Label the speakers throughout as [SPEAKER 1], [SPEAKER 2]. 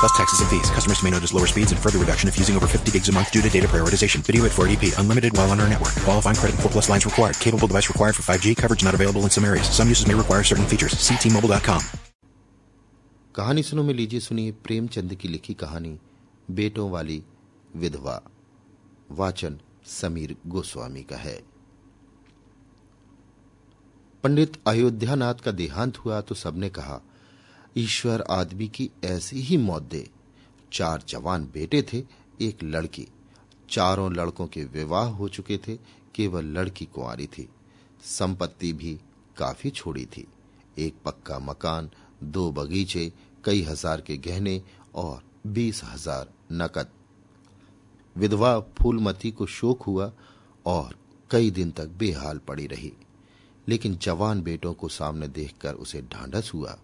[SPEAKER 1] Plus taxes and fees. Customers may notice lower speeds and further reduction if using over 50 gigs a month due to data prioritization. Video at 480p. Unlimited while on our network. Qualifying credit and 4 plus lines required. Capable device required for 5G. Coverage not available in some areas. Some uses may require certain features. See T-Mobile.com.
[SPEAKER 2] कहानी सुनो में लीजिए सुनिए प्रेमचंद की लिखी कहानी बेटों वाली विधवा वाचन समीर गोस्वामी का है पंडित अयोध्यानाथ का देहांत हुआ तो सबने कहा ईश्वर आदमी की ऐसी ही मौत दे। चार जवान बेटे थे, एक लड़की। चारों लड़कों के विवाह हो चुके थे, केवल लड़की कुंवारी थी। संपत्ति भी काफ़ी छोड़ी थी। एक पक्का मकान, दो बगीचे, कई हज़ार के गहने और बीस हज़ार नकद। विधवा फूलमती को शोक हुआ और कई दिन तक बेहाल पड़ी रही। लेकिन जवान बेटों को सामने देखकर उसे ढांढस हुआ।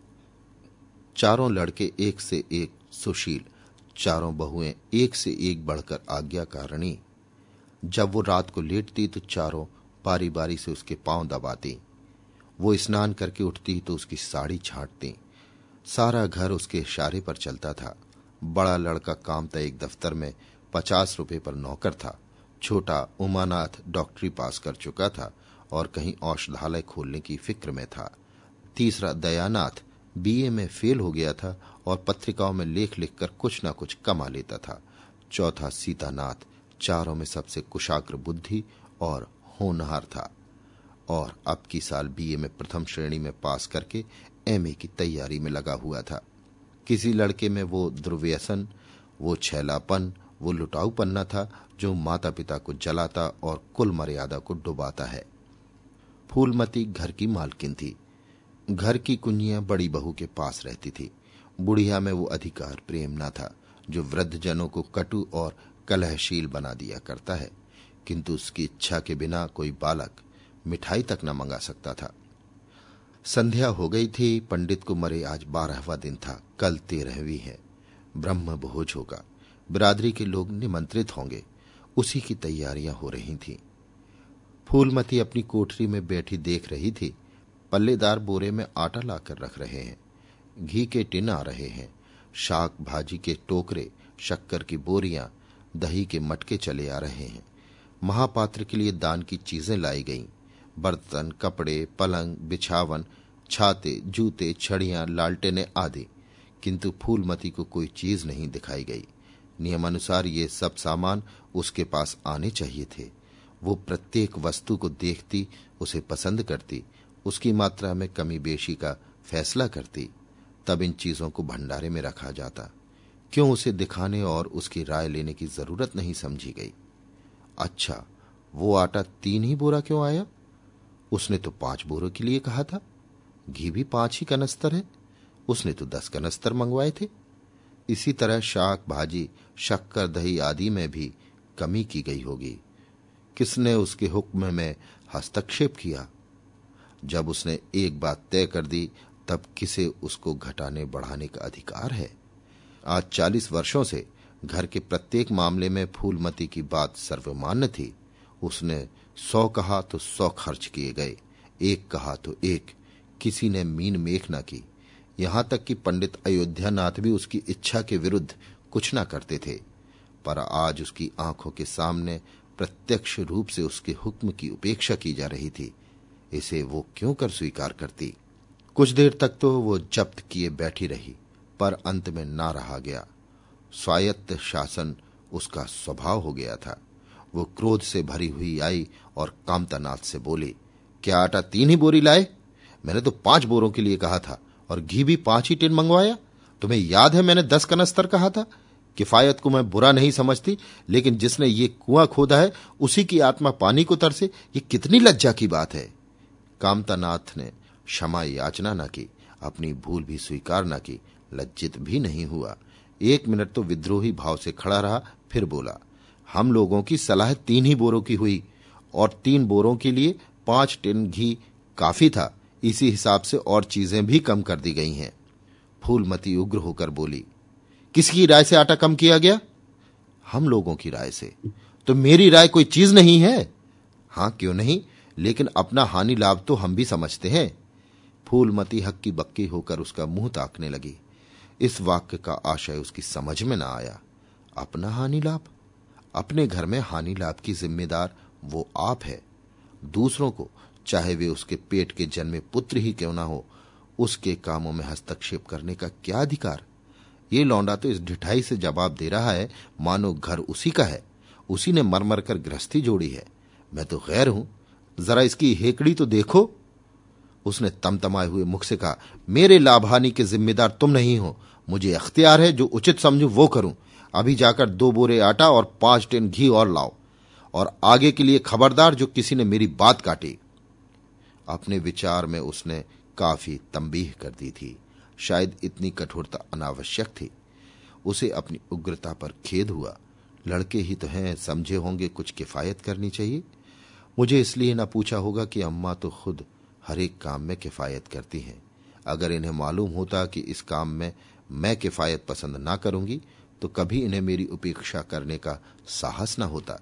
[SPEAKER 2] चारों लड़के एक से एक सुशील, चारों बहुएँ एक से एक बढ़कर आज्ञाकारिणी। जब वो रात को लेटती तो चारों बारी बारी से उसके पाँव दबाती। वो स्नान करके उठती तो उसकी साड़ी छांटती। सारा घर उसके इशारे पर चलता था। बड़ा लड़का कामता एक दफ्तर में पचास रुपए पर नौकर था। छोटा उमानाथ डॉक्टरी पास कर चुका था और कहीं औषधालय खोलने की फ़िक्र में था। तीसरा दयानाथ बीए में फेल हो गया था और पत्रिकाओं में लेख लिखकर कुछ न कुछ कमा लेता था। चौथा सीतानाथ चारों में सबसे कुशाग्र बुद्धि और होनहार था। और अब की साल बीए में प्रथम श्रेणी में पास करके एमए की तैयारी में लगा हुआ था। किसी लड़के में वो दुर्व्यसन वो छैलापन, वो लुटाऊ पन्ना था जो माता पिता को जलाता और कुल मर्यादा को डुबाता है। फूलमती घर की मालकिन थी। घर की कुंजियाँ बड़ी बहू के पास रहती थी। बुढ़िया में वो अधिकार प्रेम न था, जो वृद्ध जनों को कटु और कलहशील बना दिया करता है। किंतु उसकी इच्छा के बिना कोई बालक मिठाई तक न मंगा सकता था। संध्या हो गई थी, पंडित को मरे आज बारहवा दिन था, कल तेरहवीं है। ब्रह्म भोज होगा। बिरादरी के लोग निमंत्रित होंगे। उसी की तैयारियाँ हो रही थीं। फूलमती अपनी कोठरी में बैठी देख रही थी पल्लेदार बोरे में आटा लाकर रख रहे हैं। घी के टिन आ रहे हैं। शाक, भाजी के टोकरे, शक्कर की बोरियाँ, दही के मटके चले आ रहे हैं। महापात्र के लिए दान की चीज़ें लाई गईं। बर्तन, कपड़े, पलंग, बिछावन, छाते, जूते, छड़ियाँ, लालटेने आदि। किंतु फूलमती को कोई चीज़ नहीं दिखाई गई। नियमानुसार ये सब सामान उसके पास आने चाहिए थे। वो प्रत्येक वस्तु को देखती, उसे पसंद करती उसकी मात्रा में कमी बेशी का फैसला करती, तब इन चीज़ों को भंडारे में रखा जाता। क्यों उसे दिखाने और उसकी राय लेने की ज़रूरत नहीं समझी गई? अच्छा वो आटा तीन ही बोरा क्यों आया? उसने तो पाँच बोरों के लिए कहा था। घी भी पाँच ही कनस्तर है। उसने तो दस कनस्तर मंगवाए थे। इसी तरह शाक, भाजी, शक्कर, दही आदि में भी कमी की गई होगी। किसने उसके हुक्म में हस्तक्षेप किया? जब उसने एक बात तय कर दी, तब किसे उसको घटाने, बढ़ाने का अधिकार है? आज चालीस वर्षों से घर के प्रत्येक मामले में फूलमती की बात सर्वमान्य थी। उसने सौ कहा तो सौ खर्च किए गए, एक कहा तो एक। किसी ने मीन मेख न की। यहाँ तक कि पंडित अयोध्यानाथ भी उसकी इच्छा के विरुद्ध कुछ ना करते थे। पर आज उसकी आँखों के सामने प्रत्यक्ष रूप से उसके हुक्म की उपेक्षा की जा रही थी। इसे वो क्यों कर स्वीकार करती? कुछ देर तक तो वो जब्त किए बैठी रही, पर अंत में ना रहा गया। स्वायत्त शासन उसका स्वभाव हो गया था। वो क्रोध से भरी हुई आई और कामतानाथ से बोली, क्या आटा तीन ही बोरी लाए? मैंने तो पाँच बोरों के लिए कहा था, और घी भी पाँच ही टिन मंगवाया। तुम्हें याद है मैंने दस कनस्तर कहा था? किफायत को मैं बुरा नहीं समझती, लेकिन जिसने ये कुआँ खोदा है, उसी की आत्मा पानी को तरसे। ये कितनी लज्जा की बात है। कामतानाथ ने क्षमा याचना न की, अपनी भूल भी स्वीकार न की, लज्जित भी नहीं हुआ। एक मिनट तो विद्रोही भाव से खड़ा रहा, फिर बोला, हम लोगों की सलाह तीन ही बोरों की हुई, और तीन बोरों के लिए पाँच टिन घी काफ़ी था, इसी हिसाब से और चीज़ें भी कम कर दी गई हैं। फूलमती उग्र होकर बोली, किसकी राय से आटा कम किया गया? हम लोगों की राय से। तो मेरी राय कोई चीज़ नहीं है? हाँ, क्यों नहीं? लेकिन अपना हानि लाभ तो हम भी समझते हैं। फूलमती हक्की बक्की होकर उसका मुँह ताकने लगी। इस वाक्य का आशय उसकी समझ में ना आया। अपना हानि लाभ? अपने घर में हानि लाभ की जिम्मेदार वो आप है। दूसरों को, चाहे वे उसके पेट के जन्मे पुत्र ही क्यों ना हो, उसके कामों में हस्तक्षेप करने का क्या अधिकार? ये लौंडा तो इस ढिठाई से जवाब दे रहा है, मानो घर उसी का है। उसी ने मरमर कर गृहस्थी जोड़ी है। मैं तो गैर हूँ। जरा इसकी हेकड़ी तो देखो। उसने तमतमाए हुए मुख से कहा, मेरे लाभानी के जिम्मेदार तुम नहीं हो। मुझे अख्तियार है जो उचित समझू, वो करूँ। अभी जाकर दो बोरे आटा और पाँच टेन घी और लाओ। और आगे के लिए खबरदार जो किसी ने मेरी बात काटी। अपने विचार में उसने काफ़ी तंबीह कर दी थी। शायद इतनी कठोरता अनावश्यक थी। उसे अपनी उग्रता पर खेद हुआ। लड़के ही तो हैं, समझे होंगे कुछ किफायत करनी चाहिए। मुझे इसलिए ना पूछा होगा कि अम्मा तो खुद हर एक काम में किफायत करती हैं। अगर इन्हें मालूम होता कि इस काम में मैं किफायत पसंद ना करूँगी तो कभी इन्हें मेरी उपेक्षा करने का साहस न होता।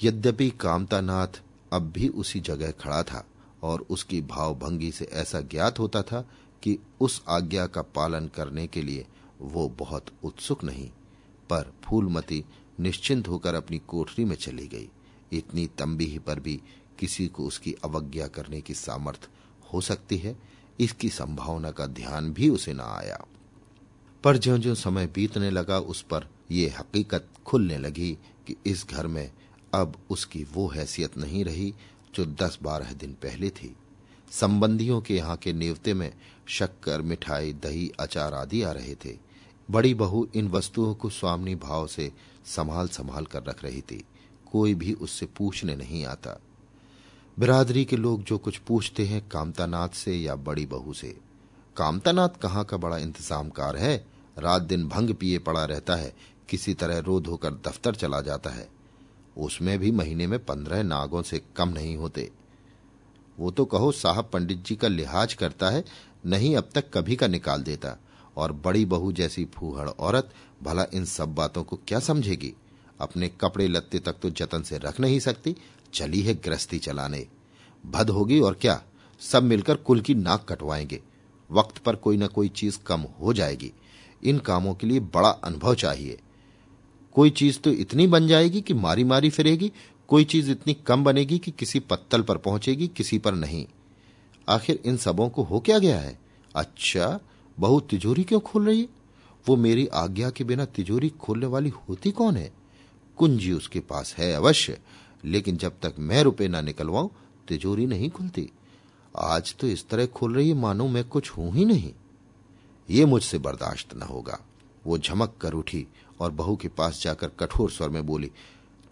[SPEAKER 2] यद्यपि कामतानाथ अब भी उसी जगह खड़ा था और उसकी भावभंगी से ऐसा ज्ञात होता था कि उस आज्ञा का पालन करने के लिए वो बहुत उत्सुक नहीं, पर फूलमती निश्चिंत होकर अपनी कोठरी में चली गई। इतनी तंबीह पर भी किसी को उसकी अवज्ञा करने की सामर्थ हो सकती है। इसकी संभावना का ध्यान भी उसे न आया। पर ज्यो ज्यो समय बीतने लगा, उस पर यह हकीकत खुलने लगी कि इस घर में अब उसकी वो हैसियत नहीं रही जो दस बारह दिन पहले थी। संबंधियों के यहाँ के नेवते में शक्कर, मिठाई, दही, अचार आदि आ रहे थे। बड़ी बहू इन वस्तुओं को स्वामी भाव से संभाल संभाल कर रख रही थी। कोई भी उससे पूछने नहीं आता। बिरादरी के लोग जो कुछ पूछते हैं कामतानाथ से या बड़ी बहू से। कामतानाथ कहाँ का बड़ा इंतजामकार है? रात दिन भंग पिए पड़ा रहता है, किसी तरह रो धोकर दफ्तर चला जाता है। उसमें भी महीने में पंद्रह नागों से कम नहीं होते। वो तो कहो साहब पंडित जी का लिहाज करता है, नहीं अब तक कभी का निकाल देता। और बड़ी बहू जैसी फूहड़ औरत भला इन सब बातों को क्या समझेगी? अपने कपड़े लत्ते तक तो जतन से रख नहीं सकती। चली है गृहस्थी चलाने। भद होगी और क्या? सब मिलकर कुल की नाक कटवाएँगे। वक्त पर कोई ना कोई चीज़ कम हो जाएगी। इन कामों के लिए बड़ा अनुभव चाहिए। कोई चीज़ तो इतनी बन जाएगी कि मारी मारी फिरेगी। कोई चीज़ इतनी कम बनेगी कि किसी पत्तल पर पहुंचेगी, किसी पर नहीं। आखिर इन सबों को हो क्या गया है? अच्छा बहु तिजोरी क्यों खोल रही है? वो मेरी आज्ञा के बिना तिजोरी खोलने वाली होती कौन है? कुंजी उसके पास है अवश्य, लेकिन जब तक मैं रुपए ना निकलवाऊं, तिजोरी नहीं खुलती। आज तो इस तरह खुल रही है मानो मैं कुछ हूँ ही नहीं। ये मुझसे बर्दाश्त न होगा। वो झमक कर उठी और बहू के पास जाकर कठोर स्वर में बोली,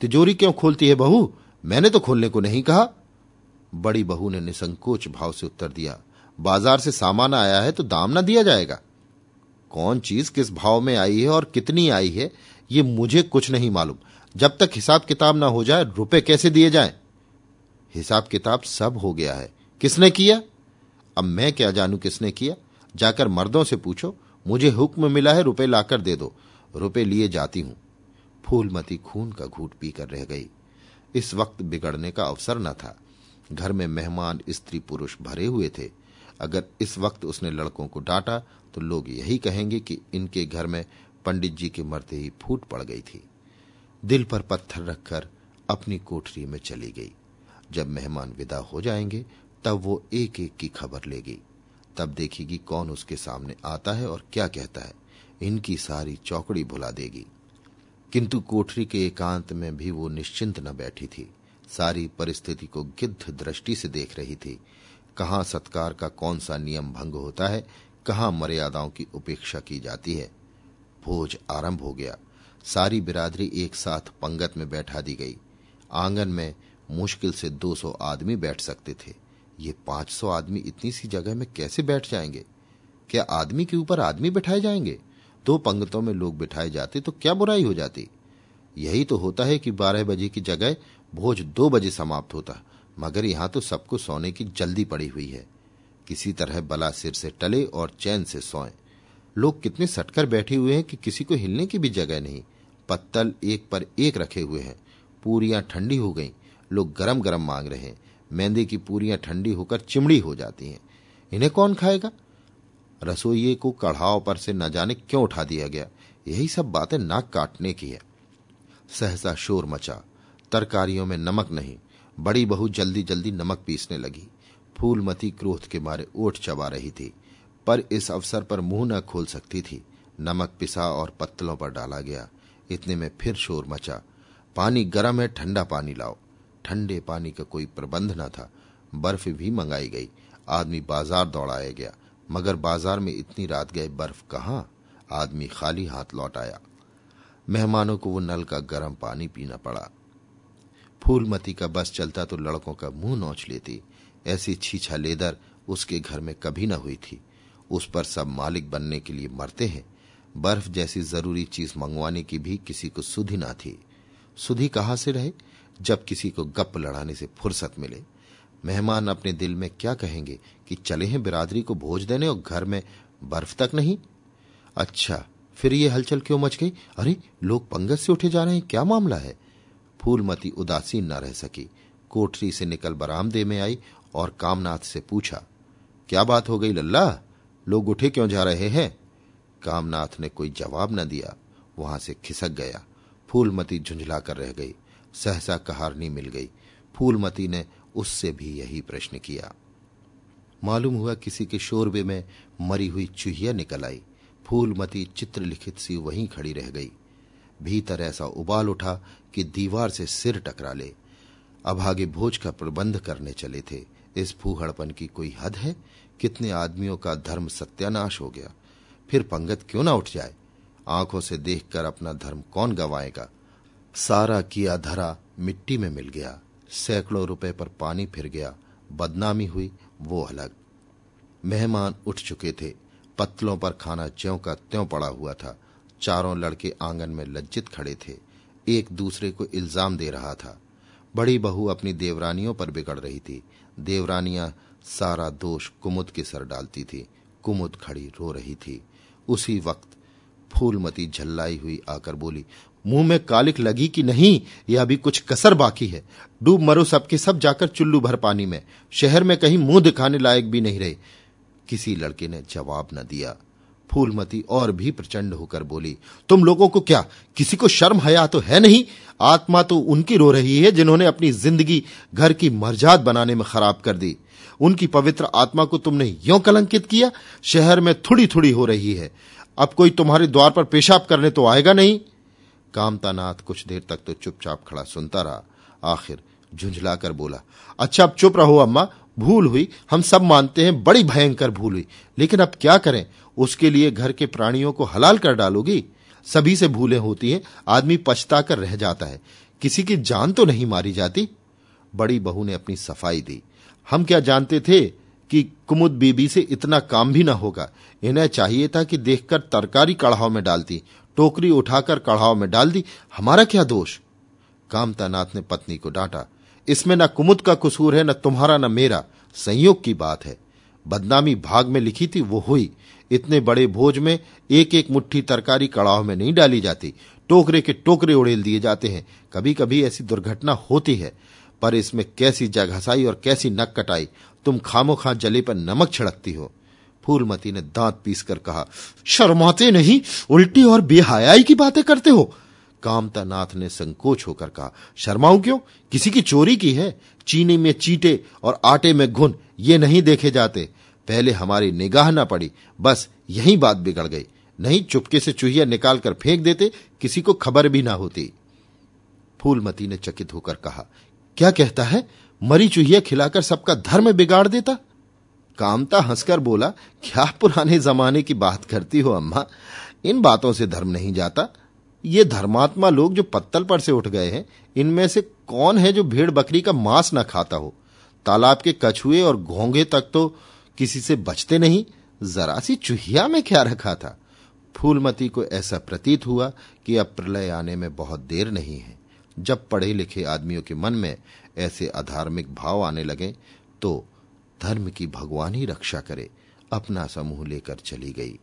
[SPEAKER 2] तिजोरी क्यों खोलती है बहू? मैंने तो खोलने को नहीं कहा। बड़ी बहू ने निसंकोच भाव से उत्तर दिया, बाज़ार से सामान आया है तो दाम ना दिया जाएगा। कौन चीज़ किस भाव में आई है और कितनी आई है, ये मुझे कुछ नहीं मालूम। जब तक हिसाब किताब ना हो जाए, रुपए कैसे दिए जाएँ? हिसाब किताब सब हो गया है। किसने किया? अब मैं क्या जानू किसने किया? जाकर मर्दों से पूछो, मुझे हुक्म मिला है रुपए लाकर दे दो। रुपए लिए जाती हूँ। फूलमती खून का घूट पीकर रह गई। इस वक्त बिगड़ने का अवसर न था। घर में मेहमान, स्त्री, पुरुष भरे हुए थे। अगर इस वक्त उसने लड़कों को डांटा तो लोग यही कहेंगे कि इनके घर में पंडित जी के मरते ही फूट पड़ गई थी। दिल पर पत्थर रखकर अपनी कोठरी में चली गई। जब मेहमान विदा हो जाएँगे, तब वो एक एक की खबर लेगी। तब देखेगी कौन उसके सामने आता है और क्या कहता है। इनकी सारी चौकड़ी भुला देगी। किंतु कोठरी के एकांत में भी वो निश्चिंत न बैठी थी। सारी परिस्थिति को गिद्ध दृष्टि से देख रही थी। कहाँ सत्कार का कौन सा नियम भंग होता है, कहाँ मर्यादाओं की उपेक्षा की जाती है। भोज आरंभ हो गया। सारी बिरादरी एक साथ पंगत में बैठा दी गई। आँगन में मुश्किल से 200 आदमी बैठ सकते थे। ये 500 आदमी इतनी सी जगह में कैसे बैठ जाएँगे? क्या आदमी के ऊपर आदमी बिठाए जाएँगे? दो पंगतों में लोग बिठाए जाते तो क्या बुराई हो जाती? यही तो होता है कि बारह बजे की जगह भोज दो बजे समाप्त होता, मगर यहाँ तो सबको सोने की जल्दी पड़ी हुई है। किसी तरह बला सिर से टले और चैन से सोए। लोग कितने सटकर बैठे हुए हैं कि किसी को हिलने की भी जगह नहीं। पत्तल एक पर एक रखे हुए हैं। पूरियाँ ठंडी हो गई। लोग गरम गरम मांग रहे हैं। मेहंदी की पूरियाँ ठंडी होकर चिमड़ी हो जाती हैं। इन्हें कौन खाएगा? रसोइये को कढ़ाव पर से न जाने क्यों उठा दिया गया? यही सब बातें नाक काटने की है। सहसा शोर मचा। तरकारियों में नमक नहीं। बड़ी बहू जल्दी जल्दी नमक पीसने लगी। फूलमती क्रोध के मारे ओठ चबा रही थी। पर इस अवसर पर मुँह न खोल सकती थी। नमक पिसा और पत्तलों पर डाला गया। इतने में फिर शोर मचा। पानी गर्म है, ठंडा पानी लाओ। ठंडे पानी का कोई प्रबंध न था। बर्फ़ भी मंगाई गई। आदमी बाज़ार दौड़ाया गया। मगर बाज़ार में इतनी रात गए बर्फ़ कहाँ? आदमी खाली हाथ लौट आया। मेहमानों को वो नल का गर्म पानी पीना पड़ा। फूलमती का बस चलता तो लड़कों का मुँह नोच लेती। ऐसी छीछा लेदर उसके घर में कभी न हुई थी। उस पर सब मालिक बनने के लिए मरते हैं। बर्फ़ जैसी ज़रूरी चीज़ मंगवाने की भी किसी को सुधि ना थी। सुधि कहाँ से रहे? जब किसी को गप लड़ाने से फुर्सत मिले। मेहमान अपने दिल में क्या कहेंगे कि चले हैं बिरादरी को भोज देने और घर में बर्फ़ तक नहीं? अच्छा फिर ये हलचल क्यों मच गई? अरे, लोग पंगत से उठे जा रहे हैं, क्या मामला है? फूलमती उदासीन न रह सकी। कोठरी से निकल बरामदे में आई और कामनाथ से पूछा, क्या बात हो गई लल्ला? लोग उठे क्यों जा रहे हैं? कामनाथ ने कोई जवाब न दिया। वहाँ से खिसक गया। फूलमती झुंझला कर रह गई। सहसा कहारनी मिल गई। फूलमती ने उससे भी यही प्रश्न किया। मालूम हुआ किसी के शोरबे में मरी हुई चूहिया निकल आई। फूलमती चित्र लिखित सी वहीं खड़ी रह गई। भीतर ऐसा उबाल उठा कि दीवार से सिर टकरा ले। अभागे भोज का प्रबंध करने चले थे। इस फूहड़पन की कोई हद है? कितने आदमियों का धर्म सत्यानाश हो गया। फिर पंगत क्यों ना उठ जाए? आँखों से देखकर अपना धर्म कौन गवाएगा? सारा किया धरा मिट्टी में मिल गया। सैकड़ों रुपए पर पानी फिर गया। बदनामी हुई, वो अलग। मेहमान उठ चुके थे। पत्तलों पर खाना ज्यों का त्यों पड़ा हुआ था। चारों लड़के आँगन में लज्जित खड़े थे। एक दूसरे को इल्ज़ाम दे रहा था। बड़ी बहू अपनी देवरानियों पर बिगड़ रही थी। देवरानियाँ सारा दोष कुमुद के सर डालती थी। कुमुद खड़ी रो रही थी। उसी वक्त फूलमती झल्लाई हुई आकर बोली, मुँह में कालिक लगी कि नहीं? यह अभी कुछ कसर बाकी है। डूब मरो सबके सब जाकर चुल्लू भर पानी में। शहर में कहीं मुँह दिखाने लायक भी नहीं रहे। किसी लड़के ने जवाब न दिया। फूलमती और भी प्रचंड होकर बोली, तुम लोगों को क्या, किसी को शर्म हया तो है नहीं? आत्मा तो उनकी रो रही है जिन्होंने अपनी ज़िंदगी घर की मर्जात बनाने में खराब कर दी। उनकी पवित्र आत्मा को तुमने यों कलंकित किया, शहर में थोड़ी थोड़ी हो रही है। अब कोई तुम्हारे द्वार पर पेशाब करने तो आएगा नहीं। कामतानाथ कुछ देर तक तो चुपचाप खड़ा सुनता रहा। आखिर झुंझलाकर बोला अच्छा अब चुप रहो अम्मा, भूल हुई। हम सब मानते हैं, बड़ी भयंकर भूल हुई। लेकिन अब क्या करें? उसके लिए घर के प्राणियों को हलाल कर डालोगी? सभी से भूलें होती हैं, आदमी पछता कर रह जाता है। किसी की जान तो नहीं मारी जाती? बड़ी बहू ने अपनी सफ़ाई दी। हम क्या जानते थे कि कुमुद बीबी से इतना काम भी ना होगा? इन्हें चाहिए था कि देखकर तरकारी कढ़ाव में डालती टोकरी उठाकर कढ़ाव में डाल दी। हमारा क्या दोष? कामतानाथ ने पत्नी को डांटा। इसमें न कुमुद का कसूर है, न तुम्हारा, न मेरा। संयोग की बात है। बदनामी भाग में लिखी थी, वो हुई। इतने बड़े भोज में एक एक मुट्ठी तरकारी कड़ाव में नहीं डाली जाती। टोकरे के टोकरे उड़ेल दिए जाते हैं। कभी कभी ऐसी दुर्घटना होती है। पर इसमें कैसी जगहसाई और कैसी नक कटाई। तुम खामो खां जले पर नमक छिड़कती हो। फूलमती ने दांत पीसकर कहा, शर्माते नहीं, उल्टी और बेहयाई की बातें करते हो। कामता नाथ ने संकोच होकर कहा, शर्माऊ क्यों? किसी की चोरी की है? चीनी में चीटे और आटे में घुन, ये नहीं देखे जाते। पहले हमारी निगाह न पड़ी, बस यही बात बिगड़ गई। नहीं चुपके से चूहिया निकालकर फेंक देते, किसी को खबर भी ना होती। फूलमती ने चकित होकर कहा क्या कहता है? मरी चूहिया खिलाकर सबका धर्म बिगाड़ देता? कामता हंसकर बोला, क्या पुराने जमाने की बात करती हो अम्मा? इन बातों से धर्म नहीं जाता। ये धर्मात्मा लोग जो पत्तल पर से उठ गए हैं, इनमें से कौन है जो भेड़ बकरी का मांस न खाता हो? तालाब के कछुए और घोंगे तक तो किसी से बचते नहीं। जरा सी चूहिया में क्या रखा था? फूलमती को ऐसा प्रतीत हुआ कि अब प्रलय आने में बहुत देर नहीं है। जब पढ़े लिखे आदमियों के मन में ऐसे अधार्मिक भाव आने लगे तो धर्म की भगवान ही रक्षा करे, अपना समूह लेकर चली गई।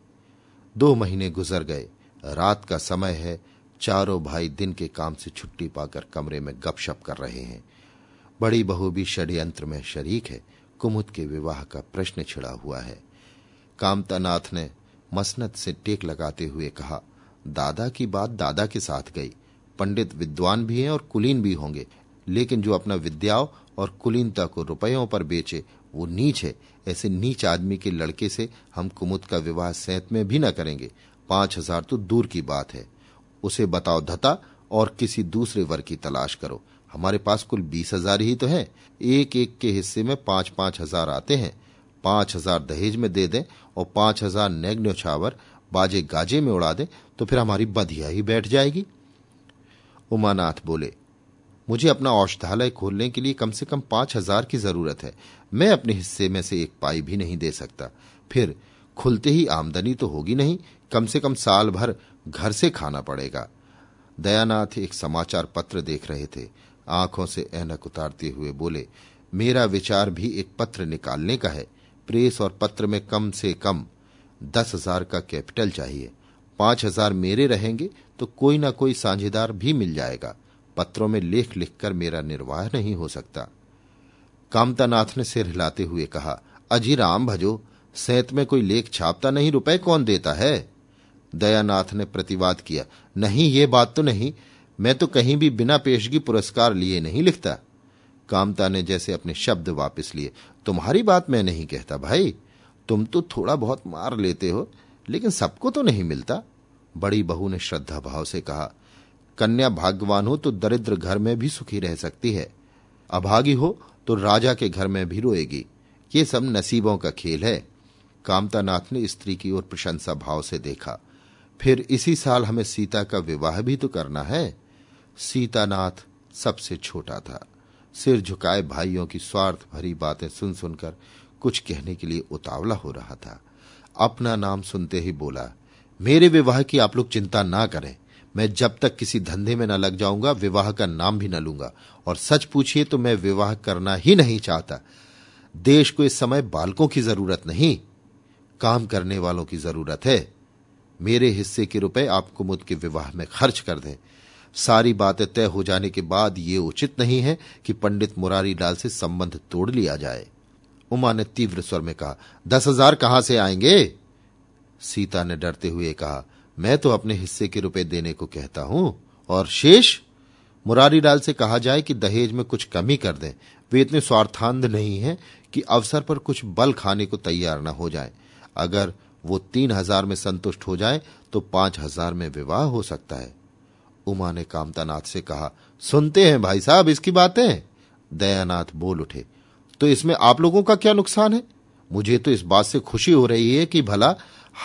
[SPEAKER 2] दो महीने गुजर गए, रात का समय है, चारों भाई दिन के काम से छुट्टी पाकर कमरे में गपशप कर रहे हैं। बड़ी बहू भी षड्यंत्र में शरीक है, कुमुद के विवाह का प्रश्न छिड़ा हुआ है। कामतानाथ ने मसनत से टेक लगाते हुए कहा, दादा की बात दादा के साथ गई। पंडित विद्वान भी हैं और कुलीन भी होंगे। लेकिन जो अपना विद्याओं और कुलीनता को रुपयों पर बेचे, वो नीच है। ऐसे नीच आदमी के लड़के से हम कुमुद का विवाह सैत में भी न करेंगे। पाँच हज़ार तो दूर की बात है। उसे बताओ धता और किसी दूसरे वर्ग की तलाश करो। हमारे पास कुल बीस हज़ार ही तो है। एक एक के हिस्से में पाँच पाँच हज़ार आते हैं। पाँच हज़ार दहेज में दे दें और पाँच हज़ार नेग छावर बाजे गाजे में उड़ा दें तो फिर हमारी बधिया ही बैठ जाएगी। उमानाथ बोले, मुझे अपना औषधालय खोलने के लिए कम से कम पाँच हज़ार की ज़रूरत है। मैं अपने हिस्से में से एक पाई भी नहीं दे सकता। फिर खुलते ही आमदनी तो होगी नहीं, कम से कम साल भर घर से खाना पड़ेगा। दयानाथ एक समाचार पत्र देख रहे थे। आँखों से ऐनक उतारते हुए बोले, मेरा विचार भी एक पत्र निकालने का है। प्रेस और पत्र में कम से कम दस हज़ार का कैपिटल चाहिए। पाँच हज़ार मेरे रहेंगे तो कोई ना कोई साझेदार भी मिल जाएगा। पत्रों में लेख लिखकर मेरा निर्वाह नहीं हो सकता। कामतानाथ ने सिर हिलाते हुए कहा, अजी राम भजो, सैत में कोई लेख छापता नहीं, रुपए कौन देता है? दयानाथ ने प्रतिवाद किया, नहीं, ये बात तो नहीं, मैं तो कहीं भी बिना पेशगी पुरस्कार लिए नहीं लिखता। कामता ने जैसे अपने शब्द वापस लिए, तुम्हारी बात मैं नहीं कहता भाई, तुम तो थोड़ा बहुत मार लेते हो, लेकिन सबको तो नहीं मिलता। बड़ी बहू ने श्रद्धा भाव से कहा, कन्या भाग्यवान हो तो दरिद्र घर में भी सुखी रह सकती है। अभागी हो तो राजा के घर में भी रोएगी। ये सब नसीबों का खेल है। कामतानाथ ने स्त्री की ओर प्रशंसा भाव से देखा, फिर इसी साल हमें सीता का विवाह भी तो करना है? सीतानाथ सबसे छोटा था। सिर झुकाए भाइयों की स्वार्थ भरी बातें सुन सुनकर कुछ कहने के लिए उतावला हो रहा था। अपना नाम सुनते ही बोला मेरे विवाह की आप लोग चिंता ना करें। मैं जब तक किसी धंधे में न लग जाऊँगा, विवाह का नाम भी न लूँगा। और सच पूछिए तो मैं विवाह करना ही नहीं चाहता। देश को इस समय बालकों की ज़रूरत नहीं, काम करने वालों की ज़रूरत है। मेरे हिस्से के रुपए आप कुमुद के विवाह में खर्च कर दें। सारी बातें तय हो जाने के बाद ये उचित नहीं है कि पंडित मुरारी लाल से संबंध तोड़ लिया जाए। उमा ने तीव्र स्वर में कहा, दस हज़ार कहाँ से आएँगे? सीता ने डरते हुए कहा, मैं तो अपने हिस्से के रुपए देने को कहता हूँ, और शेष मुरारी लाल से कहा जाए कि दहेज में कुछ कमी कर दें। वे इतने स्वार्थांध नहीं हैं कि अवसर पर कुछ बल खाने को तैयार न हो जाए। अगर वो तीन हज़ार में संतुष्ट हो जाए तो पाँच हज़ार में विवाह हो सकता है। उमा ने कामतानाथ से कहा, सुनते हैं भाई साहब इसकी बातें? दयानाथ बोल उठे तो इसमें आप लोगों का क्या नुकसान है? मुझे तो इस बात से खुशी हो रही है कि भला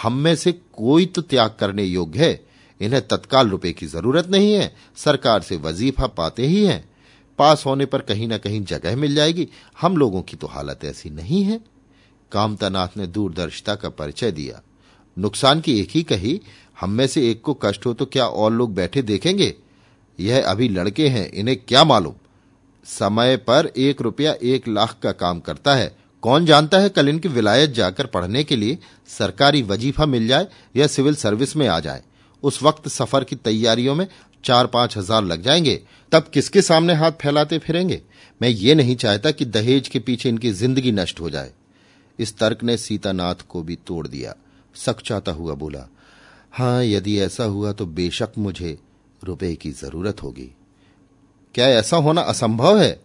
[SPEAKER 2] हम में से कोई तो त्याग करने योग्य है। इन्हें तत्काल रुपए की ज़रूरत नहीं है। सरकार से वजीफा पाते ही हैं। पास होने पर कहीं ना कहीं जगह मिल जाएगी। हम लोगों की तो हालत ऐसी नहीं है। कामतानाथ ने दूरदर्शिता का परिचय दिया। नुकसान की एक ही कही, हम में से एक को कष्ट हो तो क्या और लोग बैठे देखेंगे? यह अभी लड़के हैं, इन्हें क्या मालूम? समय पर एक रुपया एक लाख का काम करता है। कौन जानता है कल इनकी विलायत जाकर पढ़ने के लिए सरकारी वजीफा मिल जाए या सिविल सर्विस में आ जाए? उस वक्त सफ़र की तैयारियों में चार पाँच हज़ार लग जाएँगे। तब किसके सामने हाथ फैलाते फिरेंगे? मैं ये नहीं चाहता कि दहेज के पीछे इनकी ज़िंदगी नष्ट हो जाए। इस तर्क ने सीतानाथ को भी तोड़ दिया। सकचाता हुआ बोला, हाँ, यदि ऐसा हुआ तो बेशक मुझे रुपए की ज़रूरत होगी। क्या ऐसा होना असंभव है?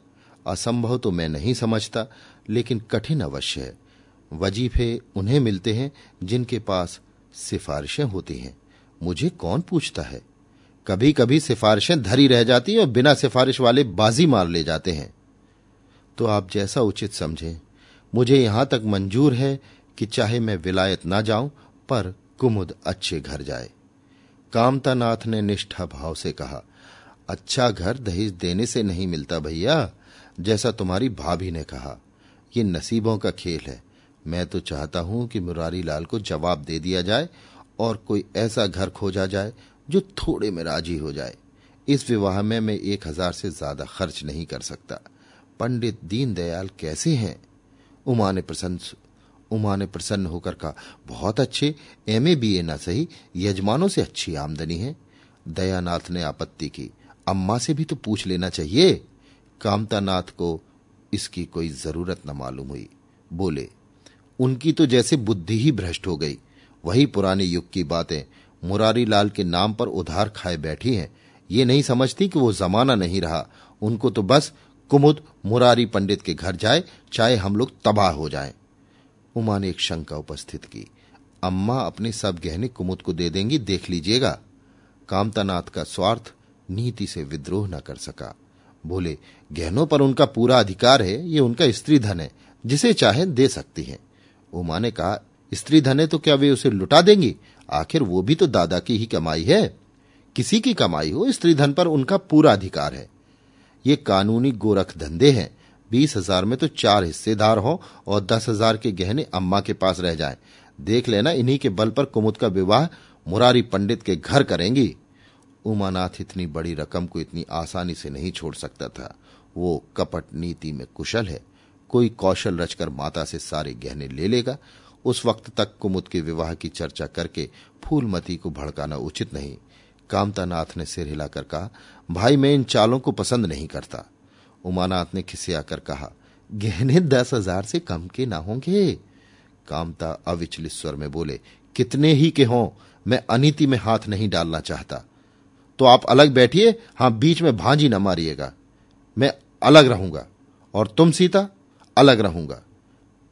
[SPEAKER 2] असंभव तो मैं नहीं समझता। लेकिन कठिन अवश्य है। वजीफे उन्हें मिलते हैं जिनके पास सिफारिशें होती हैं। मुझे कौन पूछता है? कभी कभी सिफारिशें धरी रह जाती हैं और बिना सिफारिश वाले बाजी मार ले जाते हैं। तो आप जैसा उचित समझें। मुझे यहाँ तक मंजूर है कि चाहे मैं विलायत ना जाऊँ, पर कुमुद अच्छे घर जाए। कामतानाथ ने निष्ठा भाव से कहा अच्छा घर दहेज देने से नहीं मिलता भैया, जैसा तुम्हारी भाभी ने कहा। ये नसीबों का खेल है। मैं तो चाहता हूँ कि मुरारी लाल को जवाब दे दिया जाए और कोई ऐसा घर खोजा जाए जो थोड़े में राज़ी हो जाए। इस विवाह में मैं एक हज़ार से ज़्यादा खर्च नहीं कर सकता। पंडित दीनदयाल कैसे हैं? उमा ने प्रसन्न उमा ने प्रसन्न होकर कहा, बहुत अच्छे एमए बीए ना सही, यजमानों से अच्छी आमदनी है। दयानाथ ने आपत्ति की, अम्मा से भी तो पूछ लेना चाहिए। कामतानाथ को इसकी कोई ज़रूरत न मालूम हुई। बोले, उनकी तो जैसे बुद्धि ही भ्रष्ट हो गई। वही पुराने युग की बातें मुरारी लाल के नाम पर उधार खाए बैठी हैं। ये नहीं समझती कि वो जमाना नहीं रहा। उनको तो बस कुमुद मुरारी पंडित के घर जाए, चाहे हम लोग तबाह हो जाएँ। उमा ने एक शंका उपस्थित की। अम्मा अपने सब गहने कुमुद को दे देंगी, देख लीजिएगा। कामतानाथ का स्वार्थ नीति से विद्रोह न कर सका। बोले गहनों पर उनका पूरा अधिकार है, ये उनका स्त्री धन है, जिसे चाहे दे सकती है। उमा ने कहा स्त्री धन है तो क्या वे उसे लुटा देंगी? आखिर वो भी तो दादा की ही कमाई है। किसी की कमाई हो स्त्री धन पर उनका पूरा अधिकार है। ये कानूनी गोरख धंधे हैं। बीस हज़ार में तो चार हिस्सेदार हो और दस हज़ार के गहने अम्मा के पास रह जाएँ। देख लेना, इन्हीं के बल पर कुमुद का विवाह मुरारी पंडित के घर करेंगी। उमानाथ इतनी बड़ी रकम को इतनी आसानी से नहीं छोड़ सकता था। वो कपट नीति में कुशल है। कोई कौशल रचकर माता से सारे गहने ले लेगा। उस वक्त तक कुमुद के विवाह की चर्चा करके फूलमती को भड़काना उचित नहीं। कामतानाथ ने सिर हिलाकर कहा, भाई, मैं इन चालों को पसंद नहीं करता। उमानाथ ने खिसे आकर कहा, गहने दस हज़ार से कम के ना होंगे? कामता अविचलित स्वर में बोले, कितने ही के हों, मैं अनिति में हाथ नहीं डालना चाहता। तो आप अलग बैठिए, हाँ, बीच में भांजी न मारिएगा। मैं अलग रहूँगा और तुम सीता अलग रहूँगा।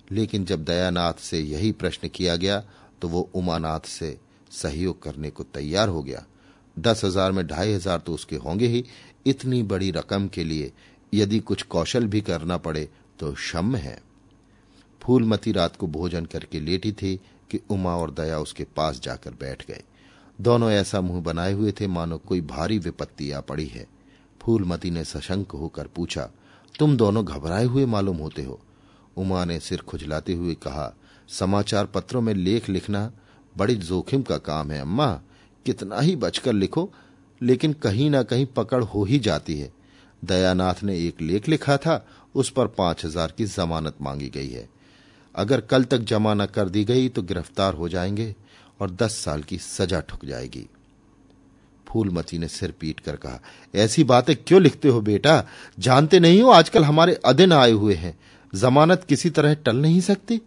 [SPEAKER 2] लेकिन जब दयानाथ से यही प्रश्न किया गया तो वो उमानाथ से सहयोग करने को तैयार हो गया। दस हज़ार में ढाई हज़ार तो उसके होंगे ही। इतनी बड़ी रकम के लिए यदि कुछ कौशल भी करना पड़े तो क्षम है। फूलमती रात को भोजन करके लेटी थी कि उमा और दया उसके पास जाकर बैठ गए। दोनों ऐसा मुँह बनाए हुए थे मानो कोई भारी विपत्ति आ पड़ी है। फूलमती ने सशंक होकर पूछा, तुम दोनों घबराए हुए मालूम होते हो? उमा ने सिर खुजलाते हुए कहा, समाचार पत्रों में लेख लिखना बड़ी जोखिम का काम है, अम्मा। कितना ही बचकर लिखो, लेकिन कहीं ना कहीं पकड़ हो ही जाती है। दयानाथ ने एक लेख लिखा था, उस पर पाँच हज़ार की जमानत मांगी गई है। अगर कल तक जमा न कर दी गई तो गिरफ़्तार हो जाएँगे और दस साल की सजा ठुक जाएगी। फूलमती ने सिर पीट कर कहा, ऐसी बातें क्यों लिखते हो बेटा? जानते नहीं हो आजकल हमारे अदिन आए हुए हैं। जमानत किसी तरह टल नहीं सकती?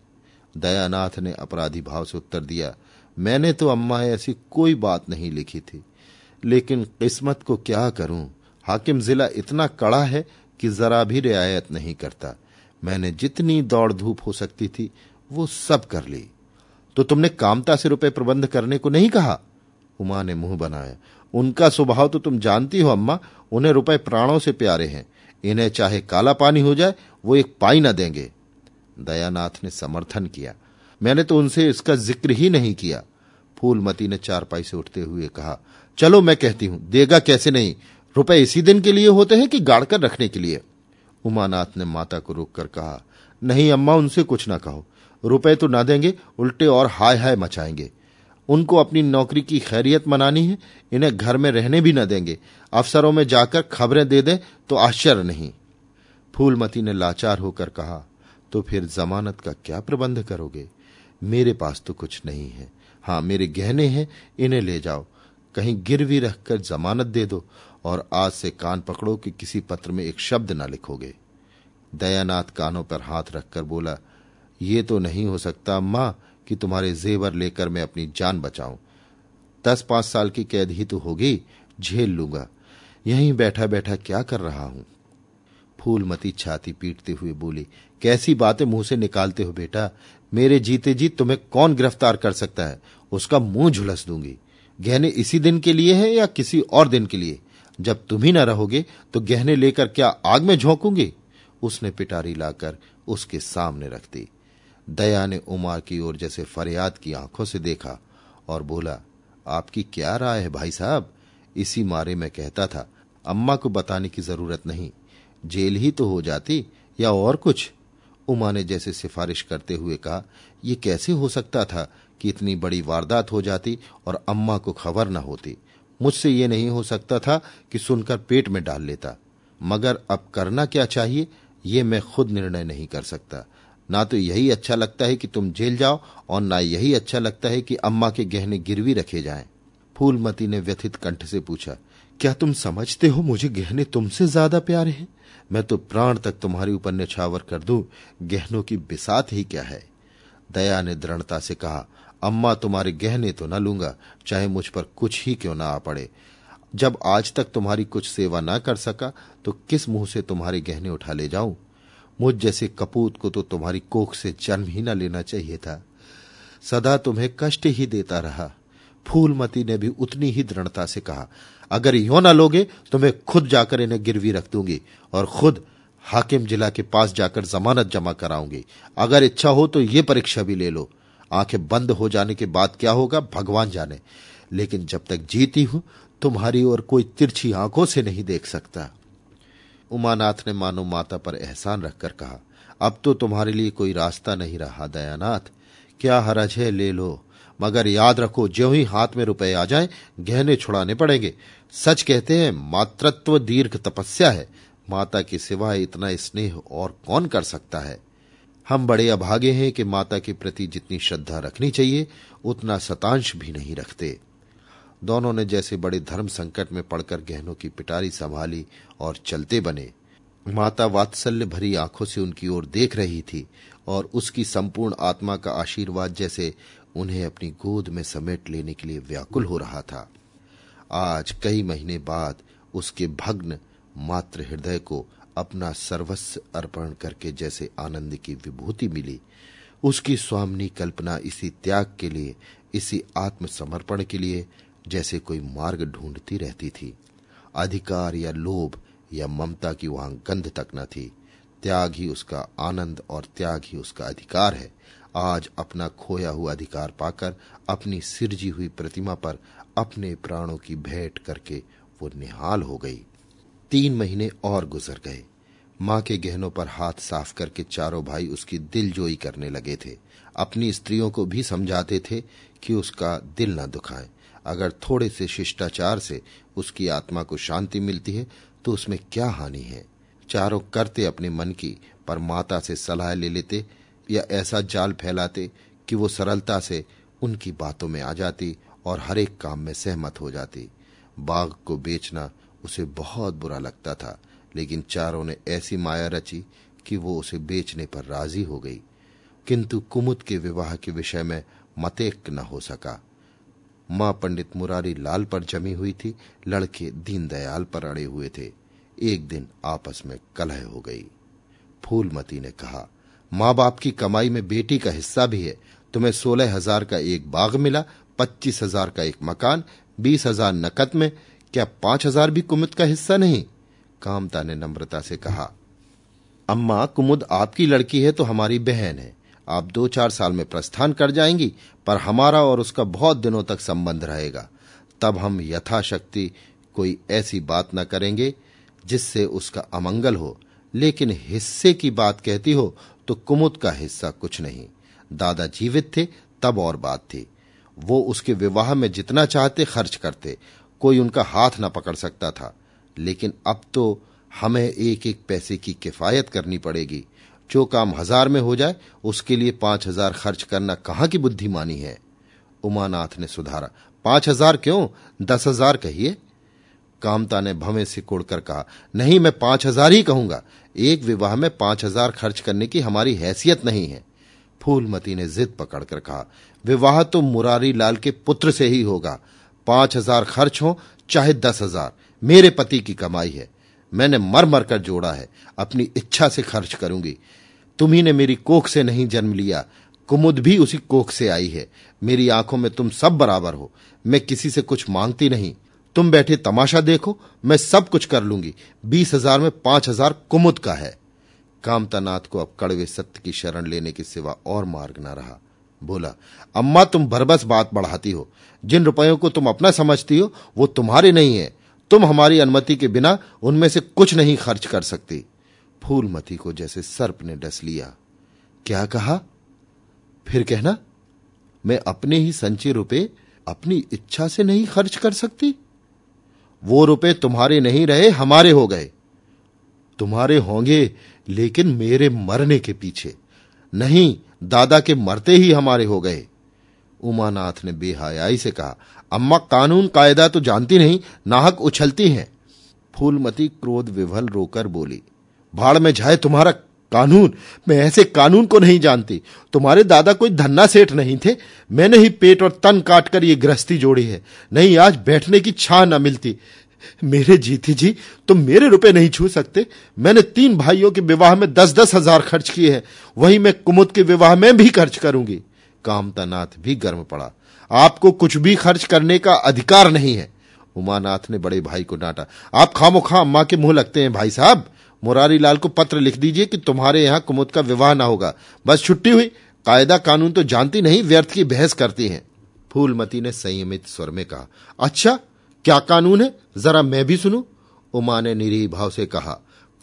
[SPEAKER 2] दयानाथ ने अपराधी भाव से उत्तर दिया, मैंने तो अम्मा, ऐसी कोई बात नहीं लिखी थी। लेकिन किस्मत को क्या करूँ? हाकिम जिला इतना कड़ा है कि जरा भी रियायत नहीं करता। मैंने जितनी दौड़ धूप हो सकती थी, वो सब कर ली। तो तुमने कामता से रुपए प्रबंध करने को नहीं कहा? उमा ने मुँह बनाया उनका स्वभाव तो तुम जानती हो, अम्मा। उन्हें रुपए प्राणों से प्यारे हैं। इन्हें चाहे काला पानी हो जाए, वो एक पाई न देंगे। दयानाथ ने समर्थन किया। मैंने तो उनसे इसका ज़िक्र ही नहीं किया। फूलमती ने चारपाई से उठते हुए कहा, चलो, मैं कहती हूँ, देगा कैसे नहीं? रुपए इसी दिन के लिए होते हैं कि गाड़कर रखने के लिए? उमानाथ ने माता को रोककर कहा, नहीं, अम्मा, उनसे कुछ ना कहो। रुपए तो ना देंगे, उल्टे और हाय हाय मचाएँगे। उनको अपनी नौकरी की खैरियत मनानी है, इन्हें घर में रहने भी न देंगे। अफसरों में जाकर खबरें दे दें तो आश्चर्य नहीं। फूलमती ने लाचार होकर कहा तो फिर जमानत का क्या प्रबंध करोगे? मेरे पास तो कुछ नहीं है। हाँ मेरे गहने हैं, इन्हें ले जाओ। कहीं गिरवी रखकर जमानत दे दो और आज से कान पकड़ो कि किसी पत्र में एक शब्द ना लिखोगे। दयानाथ कानों पर हाथ रखकर बोला, ये तो नहीं हो सकता अम्मा कि तुम्हारे जेवर लेकर मैं अपनी जान बचाऊं। दस पाँच साल की कैद ही तो होगी, झेल लूँगा। यहीं बैठा बैठा क्या कर रहा हूँ? फूलमती छाती पीटते हुए बोली, कैसी बातें मुँह से निकालते हो बेटा? मेरे जीते जी तुम्हें कौन गिरफ़्तार कर सकता है? उसका मुँह झुलस दूँगी। गहने इसी दिन के लिए है या किसी और दिन के लिए? जब तुम ही न रहोगे तो गहने लेकर क्या आग में झोंकूँगी? उसने पिटारी लाकर उसके सामने रख दी। दया ने उमा की ओर जैसे फरियाद की आँखों से देखा और बोला, आपकी क्या राय है भाई साहब? इसी मारे में कहता था, अम्मा को बताने की ज़रूरत नहीं, जेल ही तो हो जाती या और कुछ? उमा ने जैसे सिफारिश करते हुए कहा यह कैसे हो सकता था कि इतनी बड़ी वारदात हो जाती और अम्मा को खबर न होती? मुझसे ये नहीं हो सकता था कि सुनकर पेट में डाल लेता। मगर अब करना क्या चाहिए, ये मैं खुद निर्णय नहीं कर सकता। ना तो यही अच्छा लगता है कि तुम जेल जाओ और ना यही अच्छा लगता है कि अम्मा के गहने गिरवी रखे जाएँ। फूलमती ने व्यथित कंठ से पूछा, क्या तुम समझते हो मुझे गहने तुमसे ज़्यादा प्यारे हैं? मैं तो प्राण तक तुम्हारे ऊपर निछावर कर दूँ, गहनों की बिसात ही क्या है? दया ने दृढ़ता से कहा, अम्मा, तुम्हारे गहने तो न लूँगा, चाहे मुझ पर कुछ ही क्यों ना आ पड़े। जब आज तक तुम्हारी कुछ सेवा ना कर सका तो किस मुँह से तुम्हारे गहने उठा ले जाऊँ? मुझ जैसे कपूत को तो तुम्हारी कोख से जन्म ही न लेना चाहिए था। सदा तुम्हें कष्ट ही देता रहा। फूलमती ने भी उतनी ही दृढ़ता से कहा, अगर यो ना लोगे तो मैं खुद जाकर इन्हें गिरवी रख दूँगी और खुद हाकिम जिला के पास जाकर जमानत जमा कराऊँगी। अगर इच्छा हो तो ये परीक्षा भी ले लो। आँखें बंद हो जाने के बाद क्या होगा? भगवान जाने। लेकिन जब तक जीती हूँ, तुम्हारी और कोई तिरछी आँखों से नहीं देख सकता। उमानाथ ने मानो माता पर एहसान रखकर कहा, अब तो तुम्हारे लिए कोई रास्ता नहीं रहा, दयानाथ। क्या हरज है ले लो, मगर याद रखो, ज्यो ही हाथ में रुपए आ जाएँ, गहने छुड़ाने पड़ेंगे। सच कहते हैं, मातृत्व दीर्घ तपस्या है। माता के सिवाय इतना स्नेह और कौन कर सकता है? हम बड़े अभागे हैं कि माता के प्रति जितनी श्रद्धा रखनी चाहिए, उतना शतांश भी नहीं रखते। दोनों ने जैसे बड़े धर्म संकट में पड़कर गहनों की पिटारी संभाली और चलते बने। माता वात्सल्य भरी आँखों से उनकी ओर देख रही थी और उसकी संपूर्ण आत्मा का आशीर्वाद जैसे उन्हें अपनी गोद में समेट लेने के लिए व्याकुल हो रहा था। आज कई महीने बाद उसके भग्न मात्र हृदय को अपना सर्वस्व अर्पण करके जैसे आनंद की विभूति मिली। उसकी स्वामिनी कल्पना इसी त्याग के लिए, इसी आत्मसमर्पण के लिए जैसे कोई मार्ग ढूंढती रहती थी। अधिकार या लोभ या ममता की वहाँ गंध तक न थी। त्याग ही उसका आनंद और त्याग ही उसका अधिकार है। आज अपना खोया हुआ अधिकार पाकर, अपनी सिरजी हुई प्रतिमा पर अपने प्राणों की भेंट करके वो निहाल हो गई। तीन महीने और गुजर गए। माँ के गहनों पर हाथ साफ़ करके चारों भाई उसकी दिलजोई करने लगे थे। अपनी स्त्रियों को भी समझाते थे कि उसका दिल न दुखाए। अगर थोड़े से शिष्टाचार से उसकी आत्मा को शांति मिलती है तो उसमें क्या हानि है? चारों करते अपने मन की पर माता से सलाह ले लेते या ऐसा जाल फैलाते कि वो सरलता से उनकी बातों में आ जाती और हर एक काम में सहमत हो जाती। बाघ को बेचना उसे बहुत बुरा लगता था, लेकिन चारों ने ऐसी माया रची कि वो उसे बेचने पर राज़ी हो गई। किंतु कुमुद के विवाह के विषय में मतेक न हो सका। माँ पंडित मुरारी लाल पर जमी हुई थी, लड़के दीनदयाल पर अड़े हुए थे। एक दिन आपस में कलह हो गई। फूलमती ने कहा माँ बाप की कमाई में बेटी का हिस्सा भी है। तुम्हें सोलह हज़ार का एक बाग मिला, पच्चीस हज़ार का एक मकान, बीस हज़ार नकद में, क्या पाँच हज़ार भी कुमुद का हिस्सा नहीं? कामता ने नम्रता से कहा, अम्मा, कुमुद आपकी लड़की है तो हमारी बहन है। आप दो चार साल में प्रस्थान कर जाएँगी, पर हमारा और उसका बहुत दिनों तक संबंध रहेगा। तब हम यथाशक्ति कोई ऐसी बात न करेंगे जिससे उसका अमंगल हो। लेकिन हिस्से की बात कहती हो तो कुमुद का हिस्सा कुछ नहीं। दादा जीवित थे, तब और बात थी। वो उसके विवाह में जितना चाहते खर्च करते। कोई उनका हाथ न पकड़ सकता था। लेकिन अब तो हमें एक एक पैसे की किफायत करनी पड़ेगी। जो काम हज़ार में हो जाए, उसके लिए पाँच हज़ार खर्च करना कहाँ की बुद्धिमानी है? उमानाथ ने सुधारा। पाँच हज़ार क्यों? दस हज़ार कहिए। कामता ने भवे से कोड़कर कहा, नहीं, मैं पाँच हज़ार ही कहूँगा। एक विवाह में पाँच हज़ार खर्च करने की हमारी हैसियत नहीं है। फूलमती ने जिद पकड़कर कहा, विवाह तो मुरारी लाल के पुत्र से ही होगा। पाँच हज़ार खर्च हो, चाहे दस हज़ार। मेरे पति की कमाई है। मैंने मर मर कर जोड़ा है। अपनी इच्छा से खर्च करूँगी। तुम्ही ने मेरी कोख से नहीं जन्म लिया। कुमुद भी उसी कोख से आई है। मेरी आँखों में तुम सब बराबर हो। मैं किसी से कुछ मांगती नहीं। तुम बैठे तमाशा देखो। मैं सब कुछ कर लूँगी। बीस हज़ार में पाँच हज़ार कुमुद का है। कामतानाथ को अब कड़वे सत्य की शरण लेने के सिवा और मार्ग न रहा। बोला, अम्मा, तुम भरबस बात बढ़ाती हो। जिन रुपयों को तुम अपना समझती हो, वो तुम्हारे नहीं है। तुम हमारी अनुमति के बिना उनमें से कुछ नहीं खर्च कर सकती। फूलमती को जैसे सर्प ने डस लिया। क्या कहा? फिर कहना, मैं अपने ही संचय रुपए अपनी इच्छा से नहीं खर्च कर सकती। वो रुपए तुम्हारे नहीं रहे, हमारे हो गए। तुम्हारे होंगे, लेकिन मेरे मरने के पीछे। नहीं, दादा के मरते ही हमारे हो गए। उमानाथ ने बेहयाई से कहा अम्मा कानून कायदा तो जानती नहीं, नाहक उछलती हैं। फूलमती क्रोध विभल रोकर बोली, भाड़ में जाए तुम्हारा कानून, मैं ऐसे कानून को नहीं जानती। तुम्हारे दादा कोई धन्ना सेठ नहीं थे मैंने ही पेट और तन काट कर ये गृहस्थी जोड़ी है, नहीं आज बैठने की छा न मिलती। मेरे जीती जी, तुम मेरे रुपए नहीं छू सकते। मैंने तीन भाइयों के विवाह में दस दस हज़ार खर्च किए हैं, वही मैं कुमुद के विवाह में भी खर्च करूँगी। कामतानाथ भी गर्म पड़ा। आपको कुछ भी खर्च करने का अधिकार नहीं है। उमानाथ ने बड़े भाई को डांटा, आप खामो खा अम्मा के मुँह लगते हैं भाई साहब। मुरारी लाल को पत्र लिख दीजिए कि तुम्हारे यहाँ कुमुद का विवाह ना होगा। बस छुट्टी हुई। कायदा कानून तो जानती नहीं, व्यर्थ की बहस करती हैं। फूलमती ने संयमित स्वर में कहा अच्छा क्या कानून है? जरा मैं भी सुनू? उमा ने निरीह भाव से कहा,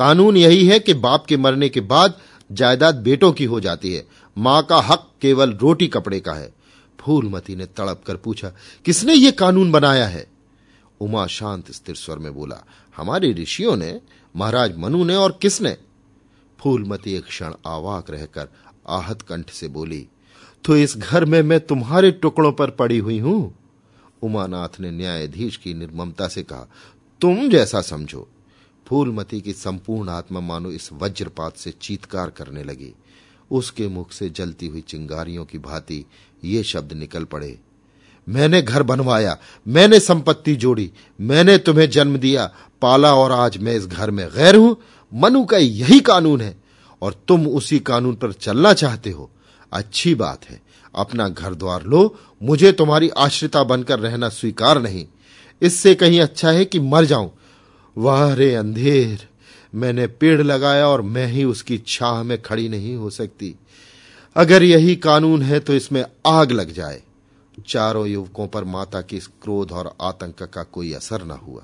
[SPEAKER 2] कानून यही है कि बाप के मरने के बाद जायदाद बेटों की हो जाती है। माँ का हक केवल रोटी कपड़े का है। फूलमती ने तड़प कर पूछा, किसने ये कानून बनाया है? उमा शांत स्थिर स्वर में बोला, हमारे ऋषियों ने, महाराज मनु ने और किसने? फूलमती एक क्षण आवाक रहकर आहत कंठ से बोली तो इस घर में मैं तुम्हारे टुकड़ों पर पड़ी हुई हूँ? उमानाथ ने न्यायाधीश की निर्ममता से कहा, तुम जैसा समझो। फूलमती की संपूर्ण आत्मा मानो इस वज्रपात से चीतकार करने लगी। उसके मुख से जलती हुई चिंगारियों की भांति ये शब्द निकल पड़े। मैंने घर बनवाया, मैंने संपत्ति जोड़ी, मैंने तुम्हें जन्म दिया, पाला और आज मैं इस घर में गैर हूँ। मनु का यही कानून है और तुम उसी कानून पर चलना चाहते हो। अच्छी बात है, अपना घर द्वार लो, मुझे तुम्हारी आश्रिता बनकर रहना स्वीकार नहीं। इससे कहीं अच्छा है कि मर जाऊँ। वाह रे अंधेर, मैंने पेड़ लगाया और मैं ही उसकी छाह में खड़ी नहीं हो सकती। अगर यही कानून है तो इसमें आग लग जाए। चारों युवकों पर माता की क्रोध और आतंक का कोई असर न हुआ।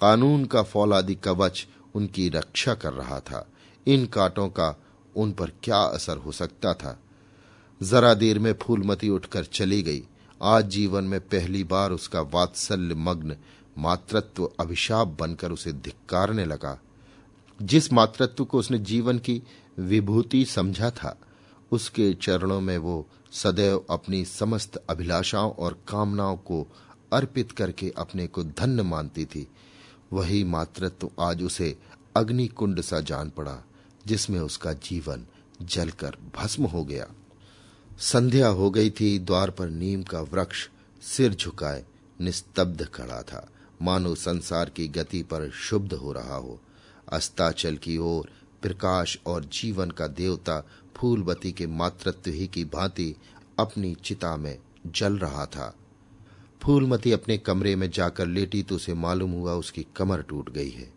[SPEAKER 2] कानून का फौलादी कवच उनकी रक्षा कर रहा था। इन कांटों का उन पर क्या असर हो सकता था? जरा देर में फूलमती उठकर चली गई। आज जीवन में पहली बार उसका वात्सल्य मग्न मातृत्व अभिशाप बनकर उसे धिक्कारने लगा। जिस मातृत्व को उसने जीवन की विभूति समझा था उसके चरणों में वो सदैव अपनी समस्त अभिलाषाओं और कामनाओं को अर्पित करके अपने को धन्य मानती थी। वही मातृत्व आज उसे अग्निकुंड सा जान पड़ा, जिसमें उसका जीवन जलकर भस्म हो गया। संध्या हो गई थी, द्वार पर नीम का वृक्ष सिर झुकाए, निस्तब्ध खड़ा था। मानो संसार की गति पर शुद्ध हो रहा हो। अस्ताचल की ओर प्रकाश और जीवन का देवता फूलवती के मातृत्व ही की भांति अपनी चिता में जल रहा था। फूलमती अपने कमरे में जाकर लेटी तो उसे मालूम हुआ उसकी कमर टूट गई है।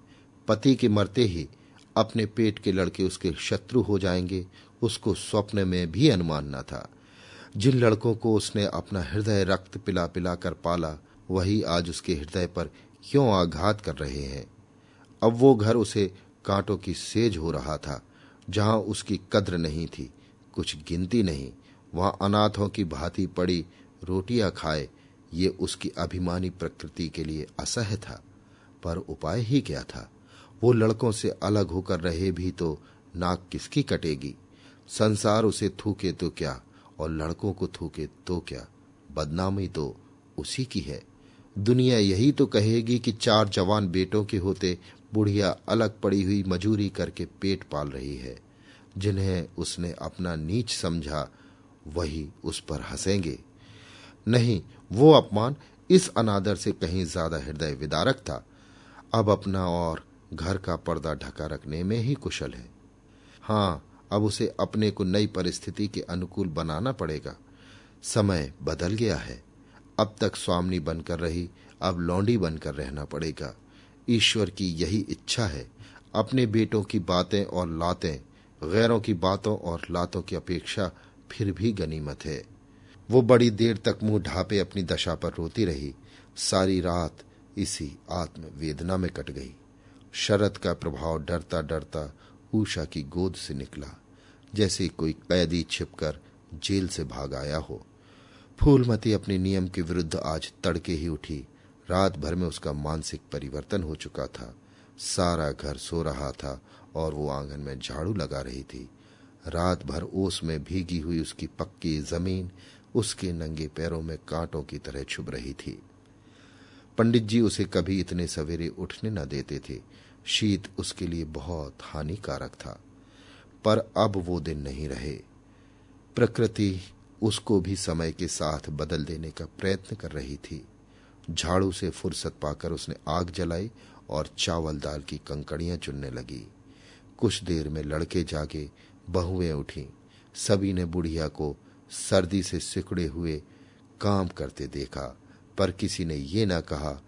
[SPEAKER 2] पति के मरते ही अपने पेट के लड़के उसके शत्रु हो जाएँगे, उसको स्वप्न में भी अनुमान न था। जिन लड़कों को उसने अपना हृदय रक्त पिला पिला कर पाला, वही आज उसके हृदय पर क्यों आघात कर रहे हैं? अब वो घर उसे कांटों की सेज हो रहा था। जहाँ उसकी कद्र नहीं थी, कुछ गिनती नहीं, वहाँ अनाथों की भांति पड़ी रोटियाँ खाए, ये उसकी अभिमानी प्रकृति के लिए असह्य था। पर उपाय ही क्या था? वो लड़कों से अलग होकर रहे भी तो नाक किसकी कटेगी? संसार उसे थूके तो क्या, और लड़कों को थूके तो क्या? बदनामी तो उसी की है। दुनिया यही तो कहेगी कि चार जवान बेटों के होते बुढ़िया अलग पड़ी हुई मजूरी करके पेट पाल रही है। जिन्हें उसने अपना नीच समझा, वही उस पर हंसेंगे। नहीं, वो अपमान इस अनादर से कहीं ज़्यादा हृदय विदारक था। अब अपना और घर का पर्दा ढका रखने में ही कुशल है। हाँ अब उसे अपने को नई परिस्थिति के अनुकूल बनाना पड़ेगा। समय बदल गया है। अब तक स्वामी बनकर रही, अब लौंडी बनकर रहना पड़ेगा। ईश्वर की यही इच्छा है। अपने बेटों की बातें और लातें, गैरों की बातों और लातों की अपेक्षा फिर भी गनीमत है। वो बड़ी देर तक मुँह ढापे अपनी दशा पर रोती रही। सारी रात इसी आत्म वेदना में कट गई। शरद का प्रभाव डरता डरता ऊषा की गोद से निकला, जैसे कोई कैदी छिपकर जेल से भाग आया हो। फूलमती अपने नियम के विरुद्ध आज तड़के ही उठी। रात भर में उसका मानसिक परिवर्तन हो चुका था। सारा घर सो रहा था और वो आँगन में झाड़ू लगा रही थी। रात भर ओस में भीगी हुई उसकी पक्की ज़मीन उसके नंगे पैरों में कांटों की तरह छुप रही थी। पंडित जी उसे कभी इतने सवेरे उठने न देते थे। शीत उसके लिए बहुत हानिकारक था। पर अब वो दिन नहीं रहे। प्रकृति उसको भी समय के साथ बदल देने का प्रयत्न कर रही थी। झाड़ू से फुर्सत पाकर उसने आग जलाई और चावल दाल की कंकड़ियाँ चुनने लगी। कुछ देर में लड़के जागे बहुएँ उठी। सभी ने बुढ़िया को सर्दी से सिकड़े हुए काम करते देखा पर किसी ने ये ना कहा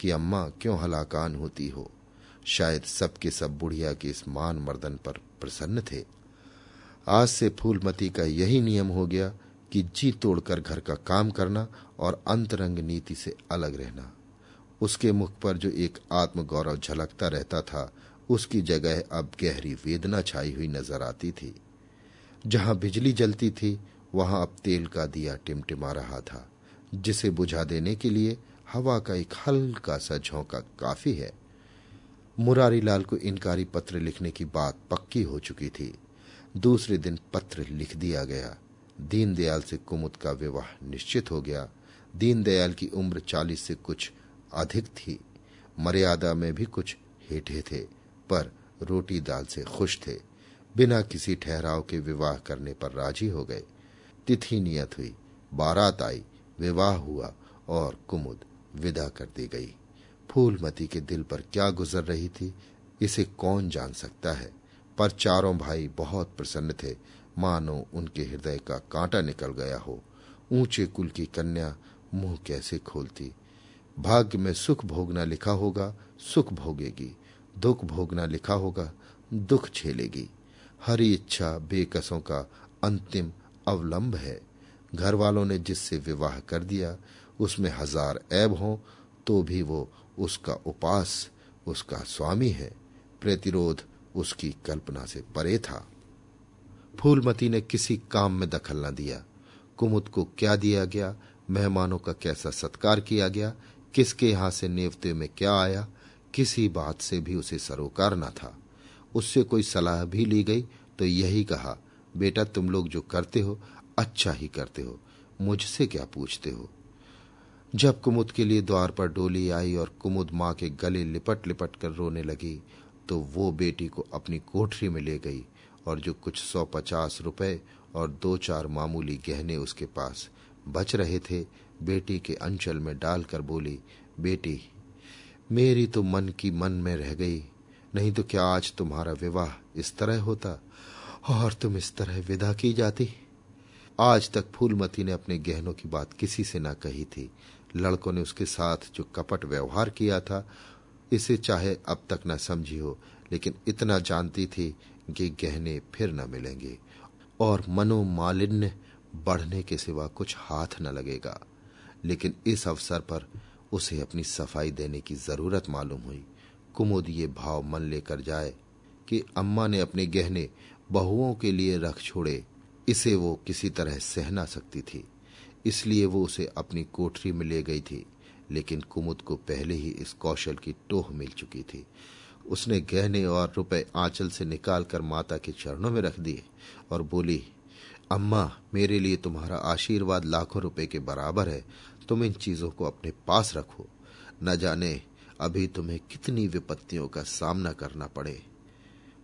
[SPEAKER 2] कि अम्मा क्यों हलाकान होती हो। शायद सबके सब, सब बुढ़िया के इस मान मर्दन पर प्रसन्न थे। आज से फूलमती का यही नियम हो गया कि जी तोड़कर घर का काम करना और अंतरंग नीति से अलग रहना। उसके मुख पर जो एक आत्मगौरव झलकता रहता था, उसकी जगह अब गहरी वेदना छाई हुई नज़र आती थी। जहाँ बिजली जलती थी, वहाँ अब तेल का दिया टिमटिमा रहा था, जिसे बुझा देने के लिए हवा का एक हल्का सा झोंका काफ़ी है। मुरारी लाल को इनकारी पत्र लिखने की बात पक्की हो चुकी थी। दूसरे दिन पत्र लिख दिया गया। दीनदयाल से कुमुद का विवाह निश्चित हो गया। दीनदयाल की उम्र चालीस से कुछ अधिक थी। मर्यादा में भी कुछ हेठे थे, पर रोटी दाल से खुश थे। बिना किसी ठहराव के विवाह करने पर राज़ी हो गए। तिथि नियत हुई। बारात आई, विवाह हुआ और कुमुद विदा कर दी गई। फूलमती के दिल पर क्या गुजर रही थी, इसे कौन जान सकता है? पर चारों भाई बहुत प्रसन्न थे। मानो उनके हृदय का कांटा निकल गया हो। ऊँचे कुल की कन्या मुँह कैसे खोलती? भाग्य में सुख भोगना लिखा होगा, सुख भोगेगी। दुख भोगना लिखा होगा, दुख झेलेगी। हरी इच्छा बेकसों का अंतिम अवलंब है। घर वालों ने जिससे विवाह कर दिया, उसमें हज़ार ऐब हो तो भी वो उसका उपास, उसका स्वामी है। प्रतिरोध उसकी कल्पना से परे था। फूलमती ने किसी काम में दखल न दिया। कुमुद को क्या दिया गया? मेहमानों का कैसा सत्कार किया गया? किसके यहाँ से नेवते में क्या आया? किसी बात से भी उसे सरोकार न था। उससे कोई सलाह भी ली गई तो यही कहा, बेटा, तुम लोग जो करते हो अच्छा ही करते हो। मुझसे क्या पूछते हो? जब कुमुद के लिए द्वार पर डोली आई और कुमुद माँ के गले लिपट लिपट कर रोने लगी तो वो बेटी को अपनी कोठरी में ले गई। और जो कुछ सौ पचास रुपए और दो चार मामूली गहने उसके पास बच रहे थे, बेटी के अंचल में डालकर बोली, बेटी, मेरी तो मन की मन में रह गई। नहीं तो क्या आज तुम्हारा विवाह इस तरह होता और तुम इस तरह विदा की जाती? आज तक फूलमती ने अपने गहनों की बात किसी से ना कही थी। लड़कों ने उसके साथ जो कपट व्यवहार किया था, इसे चाहे अब तक न समझी हो, लेकिन इतना जानती थी कि गहने फिर न मिलेंगे, और मनोमालिन्य बढ़ने के सिवा कुछ हाथ न लगेगा। लेकिन इस अवसर पर उसे अपनी सफ़ाई देने की ज़रूरत मालूम हुई। कुमुद ये भाव मन लेकर जाए कि अम्मा ने अपने गहने बहुओं के लिए रख छोड़े। इसे वो किसी तरह सह ना सकती थी। इसलिए वो उसे अपनी कोठरी में ले गई थी। लेकिन कुमुद को पहले ही इस कौशल की टोह मिल चुकी थी। उसने गहने और रुपए आंचल से निकालकर माता के चरणों में रख दिए और बोली, अम्मा, मेरे लिए तुम्हारा आशीर्वाद लाखों रुपए के बराबर है। तुम इन चीज़ों को अपने पास रखो। न जाने अभी तुम्हें कितनी विपत्तियों का सामना करना पड़े।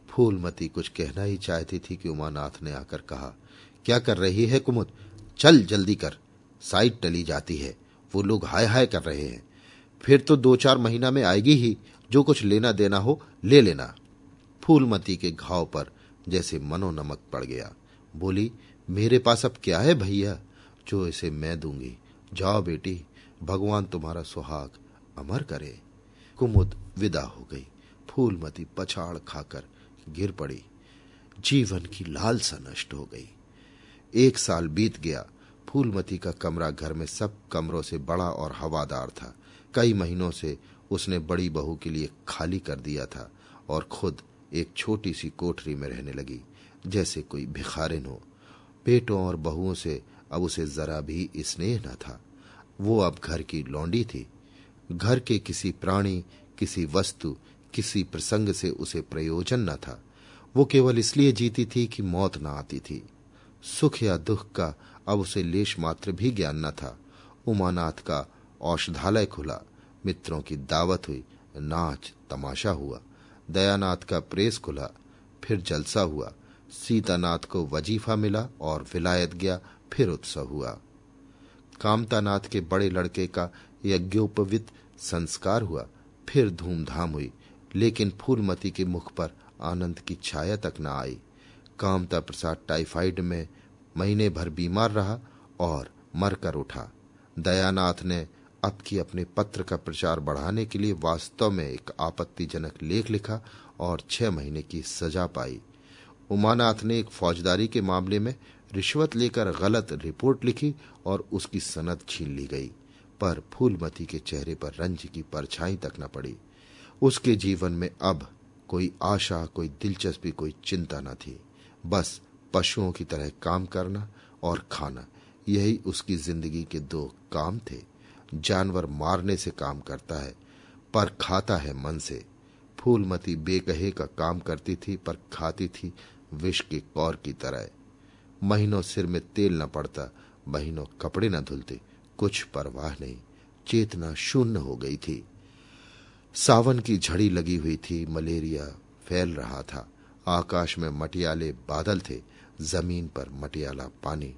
[SPEAKER 2] फूलमती कुछ कहना ही चाहती थी कि उमानाथ ने आकर कहा, क्या कर रही है कुमुद? चल, जल्दी कर। साइड टली जाती है। वो लोग हाय हाय कर रहे हैं। फिर तो दो चार महीना में आएगी ही जो कुछ लेना देना हो, ले लेना। फूलमती के घाव पर जैसे मनो नमक पड़ गया। बोली, मेरे पास अब क्या है भैया? जो इसे मैं दूँगी। जाओ बेटी, भगवान तुम्हारा सुहाग अमर करे। कुमुद विदा हो गई। फूलमती पछाड़ खाकर गिर पड़ी। जीवन की लालसा नष्ट हो गई। एक साल बीत गया। फूलमती का कमरा घर में सब कमरों से बड़ा और हवादार था। कई महीनों से उसने बड़ी बहू के लिए खाली कर दिया था और खुद एक छोटी सी कोठरी में रहने लगी, जैसे कोई भिखारिन हो। बेटों और बहुओं से अब उसे जरा भी स्नेह न था। वो अब घर की लौंडी थी। घर के किसी प्राणी, किसी वस्तु, किसी प्रसंग से उसे प्रयोजन न था। वो केवल इसलिए जीती थी कि मौत न आती थी। सुख या दुख का अब उसे लेश मात्र भी ज्ञान न था। उमानाथ का औषधालय खुला। मित्रों की दावत हुई। नाच तमाशा हुआ। दयानाथ का प्रेस खुला। फिर जलसा हुआ। सीतानाथ को वजीफा मिला और विलायत गया। फिर उत्सव हुआ। कामतानाथ के बड़े लड़के का यज्ञोपवित संस्कार हुआ। फिर धूमधाम हुई। लेकिन फूलमती के मुख पर आनंद की छाया तक न आई। कामता प्रसाद टाइफाइड में महीने भर बीमार रहा और मरकर उठा। दयानाथ ने अब की अपने पत्र का प्रचार बढ़ाने के लिए वास्तव में एक आपत्तिजनक लेख लिखा और छह महीने की सजा पाई। उमानाथ ने एक फौजदारी के मामले में रिश्वत लेकर गलत रिपोर्ट लिखी और उसकी सनद छीन ली गई, पर फूलमती के चेहरे पर रंज की परछाई तक न पड़ी। उसके जीवन में अब कोई आशा, कोई दिलचस्पी, कोई चिंता न थी। बस पशुओं की तरह काम करना और खाना, यही उसकी ज़िंदगी के दो काम थे। जानवर मारने से काम करता है, पर खाता है मन से। फूलमती बेकहे का काम करती थी, पर खाती थी विष के कौर की तरह। महीनों सिर में तेल न पड़ता, महीनों कपड़े न धुलते, कुछ परवाह नहीं, चेतना शून्य हो गई थी। सावन की झड़ी लगी हुई थी, मलेरिया फैल रहा था, आकाश में मटियाले बादल थे, ज़मीन पर मटियाला पानी,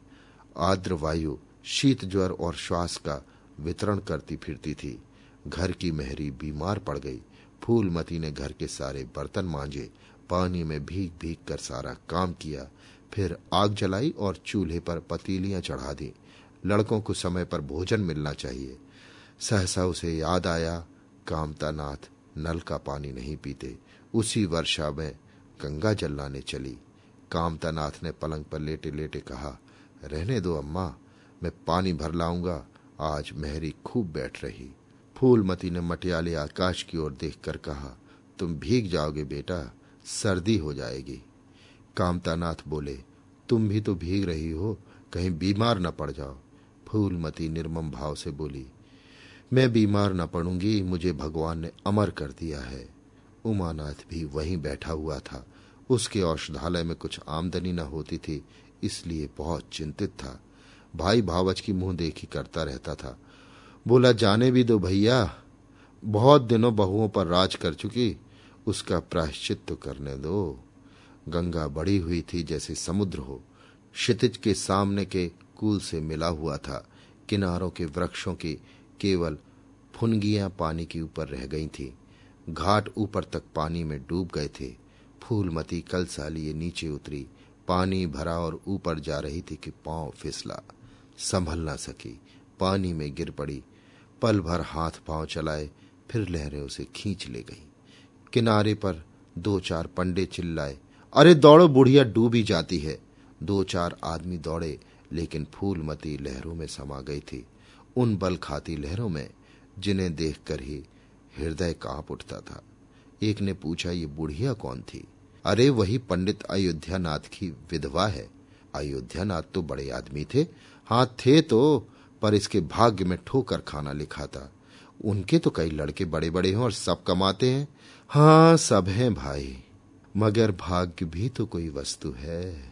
[SPEAKER 2] आर्द्र वायु शीत ज्वर और श्वास का वितरण करती फिरती थी। घर की मेहरी बीमार पड़ गई। फूलमती ने घर के सारे बर्तन मांजे। पानी में भीग भीग कर सारा काम किया। फिर आग जलाई और चूल्हे पर पतीलियाँ चढ़ा दी। लड़कों को समय पर भोजन मिलना चाहिए। सहसा उसे याद आया, कामतानाथ नल का पानी नहीं पीते। उसी वर्षा में गंगा जल लाने चली। कामतानाथ ने पलंग पर लेटे लेटे कहा, रहने दो अम्मा, मैं पानी भर लाऊँगा। आज मेहरी खूब बैठ रही। फूलमती ने मटियाले आकाश की ओर देखकर कहा, तुम भीग जाओगे बेटा, सर्दी हो जाएगी। कामतानाथ बोले, तुम भी तो भीग रही हो, कहीं बीमार न पड़ जाओ। फूलमती निर्मम भाव से बोली, मैं बीमार न पड़ूँगी, मुझे भगवान ने अमर कर दिया है। उमानाथ भी वहीं बैठा हुआ था। उसके औषधालय में कुछ आमदनी न होती थी, इसलिए बहुत चिंतित था। भाई भावच की मुँह देखी करता रहता था। बोला, जाने भी दो भैया। बहुत दिनों बहुओं पर राज कर चुकी, उसका प्रायश्चित तो करने दो। गंगा बड़ी हुई थी जैसे समुद्र हो। क्षितिज के सामने के कुल से मिला हुआ था। किनारों के वृक्षों की केवल फुनगियाँ पानी के ऊपर रह गई थी। घाट ऊपर तक पानी में डूब गए थे। फूलमती कल सालिए नीचे उतरी। पानी भरा और ऊपर जा रही थी कि पाँव फिसला। संभल ना सकी। पानी में गिर पड़ी। पल भर हाथ पाँव चलाए, फिर लहरें उसे खींच ले गई। किनारे पर दो चार पंडे चिल्लाए, अरे दौड़ो, बुढ़िया डूबी जाती है। दो चार आदमी दौड़े, लेकिन फूलमती लहरों में समा गई थी। उन बल खाती लहरों में, जिन्हें देखकर ही हृदय काँप उठता था। एक ने पूछा, ये बुढ़िया कौन थी? अरे, वही पंडित अयोध्या नाथ की विधवा है। अयोध्या नाथ तो बड़े आदमी थे। हाँ थे तो पर इसके भाग्य में ठोकर खाना लिखा था उनके तो कई लड़के बड़े बड़े हैं और सब कमाते हैं। हाँ सब हैं भाई, मगर भाग्य भी तो कोई वस्तु है।